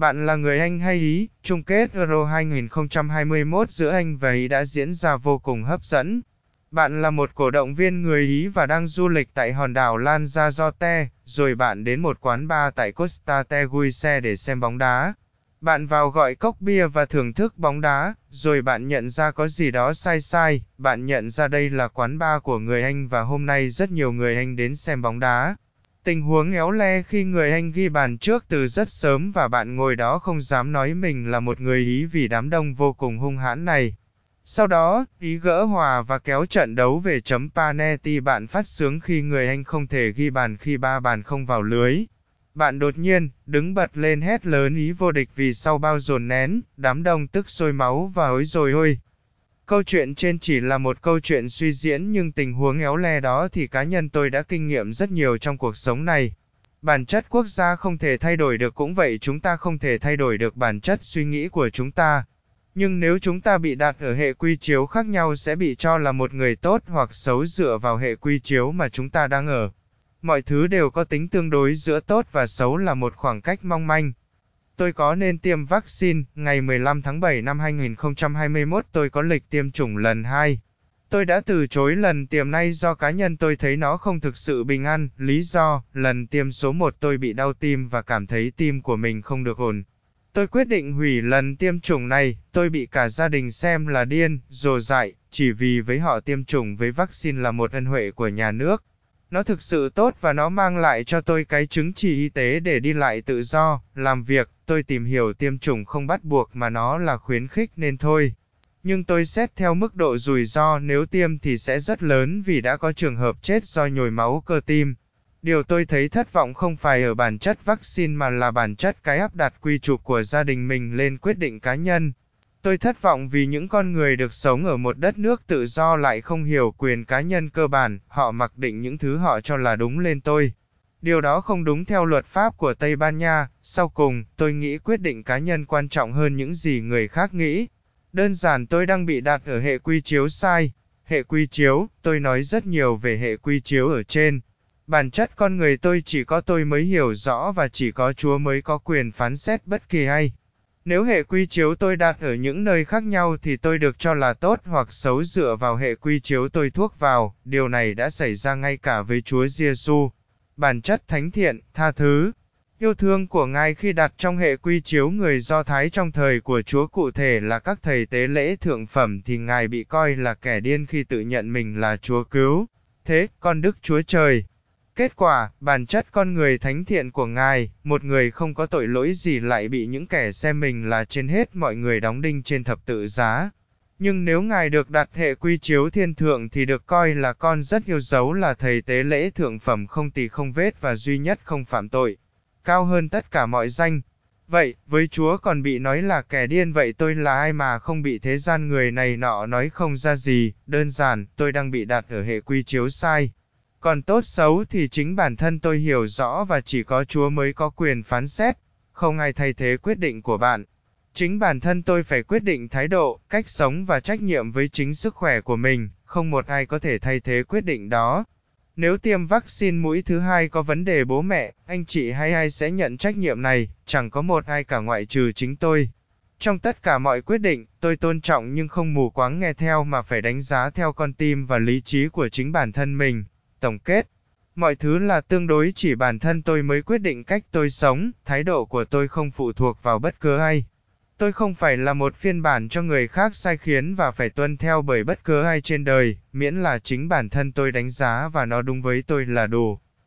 Bạn là người Anh hay Ý? Chung kết Euro 2021 giữa Anh và Ý đã diễn ra vô cùng hấp dẫn. Bạn là một cổ động viên người Ý và đang du lịch tại hòn đảo Lanzarote, rồi bạn đến một quán bar tại Costa Teguise để xem bóng đá. Bạn vào gọi cốc bia và thưởng thức bóng đá, rồi bạn nhận ra có gì đó sai sai, bạn nhận ra đây là quán bar của người Anh và hôm nay rất nhiều người Anh đến xem bóng đá. Tình huống éo le khi người Anh ghi bàn trước từ rất sớm và bạn ngồi đó không dám nói mình là một người Ý vì đám đông vô cùng hung hãn này. Sau đó, Ý gỡ hòa và kéo trận đấu về chấm Panetti bạn phát sướng khi người Anh không thể ghi bàn khi ba bàn không vào lưới. Bạn đột nhiên, đứng bật lên hét lớn ý vô địch vì sau bao dồn nén, đám đông tức sôi máu và ối rồi ôi. Câu chuyện trên chỉ là một câu chuyện suy diễn nhưng tình huống éo le đó thì cá nhân tôi đã kinh nghiệm rất nhiều trong cuộc sống này. Bản chất quốc gia không thể thay đổi được cũng vậy chúng ta không thể thay đổi được bản chất suy nghĩ của chúng ta. Nhưng nếu chúng ta bị đặt ở hệ quy chiếu khác nhau sẽ bị cho là một người tốt hoặc xấu dựa vào hệ quy chiếu mà chúng ta đang ở. Mọi thứ đều có tính tương đối giữa tốt và xấu là một khoảng cách mong manh. Tôi có nên tiêm vaccine, ngày 15 tháng 7 năm 2021 tôi có lịch tiêm chủng lần 2. Tôi đã từ chối lần tiêm nay do cá nhân tôi thấy nó không thực sự bình an, lý do, lần tiêm số 1 tôi bị đau tim và cảm thấy tim của mình không được ổn. Tôi quyết định hủy lần tiêm chủng này, tôi bị cả gia đình xem là điên, rồ dại, chỉ vì với họ tiêm chủng với vaccine là một ân huệ của nhà nước. Nó thực sự tốt và nó mang lại cho tôi cái chứng chỉ y tế để đi lại tự do, làm việc, tôi tìm hiểu tiêm chủng không bắt buộc mà nó là khuyến khích nên thôi. Nhưng tôi xét theo mức độ rủi ro nếu tiêm thì sẽ rất lớn vì đã có trường hợp chết do nhồi máu cơ tim. Điều tôi thấy thất vọng không phải ở bản chất vaccine mà là bản chất cái áp đặt quy trục của gia đình mình lên quyết định cá nhân. Tôi thất vọng vì những con người được sống ở một đất nước tự do lại không hiểu quyền cá nhân cơ bản, họ mặc định những thứ họ cho là đúng lên tôi. Điều đó không đúng theo luật pháp của Tây Ban Nha, sau cùng, tôi nghĩ quyết định cá nhân quan trọng hơn những gì người khác nghĩ. Đơn giản tôi đang bị đặt ở hệ quy chiếu sai. Hệ quy chiếu, tôi nói rất nhiều về hệ quy chiếu ở trên. Bản chất con người tôi chỉ có tôi mới hiểu rõ và chỉ có Chúa mới có quyền phán xét bất kỳ ai. Nếu hệ quy chiếu tôi đặt ở những nơi khác nhau thì tôi được cho là tốt hoặc xấu dựa vào hệ quy chiếu tôi thuốc vào, điều này đã xảy ra ngay cả với Chúa Giêsu. Bản chất thánh thiện, tha thứ, yêu thương của Ngài khi đặt trong hệ quy chiếu người Do Thái trong thời của Chúa cụ thể là các thầy tế lễ thượng phẩm thì Ngài bị coi là kẻ điên khi tự nhận mình là Chúa cứu. Thế, con Đức Chúa Trời, Kết quả, bản chất con người thánh thiện của Ngài, một người không có tội lỗi gì lại bị những kẻ xem mình là trên hết mọi người đóng đinh trên thập tự giá. Nhưng nếu Ngài được đặt hệ quy chiếu thiên thượng thì được coi là con rất yêu dấu là thầy tế lễ thượng phẩm không tỳ không vết và duy nhất không phạm tội. Cao hơn tất cả mọi danh. Vậy, với Chúa còn bị nói là kẻ điên vậy tôi là ai mà không bị thế gian người này nọ nói không ra gì, đơn giản, tôi đang bị đặt ở hệ quy chiếu sai. Còn tốt xấu thì chính bản thân tôi hiểu rõ và chỉ có Chúa mới có quyền phán xét, không ai thay thế quyết định của bạn. Chính bản thân tôi phải quyết định thái độ, cách sống và trách nhiệm với chính sức khỏe của mình, không một ai có thể thay thế quyết định đó. Nếu tiêm vaccine mũi thứ hai có vấn đề bố mẹ, anh chị hay ai sẽ nhận trách nhiệm này, chẳng có một ai cả ngoại trừ chính tôi. Trong tất cả mọi quyết định, tôi tôn trọng nhưng không mù quáng nghe theo mà phải đánh giá theo con tim và lý trí của chính bản thân mình. Tổng kết, mọi thứ là tương đối chỉ bản thân tôi mới quyết định cách tôi sống, thái độ của tôi không phụ thuộc vào bất cứ ai. Tôi không phải là một phiên bản cho người khác sai khiến và phải tuân theo bởi bất cứ ai trên đời, miễn là chính bản thân tôi đánh giá và nó đúng với tôi là đủ.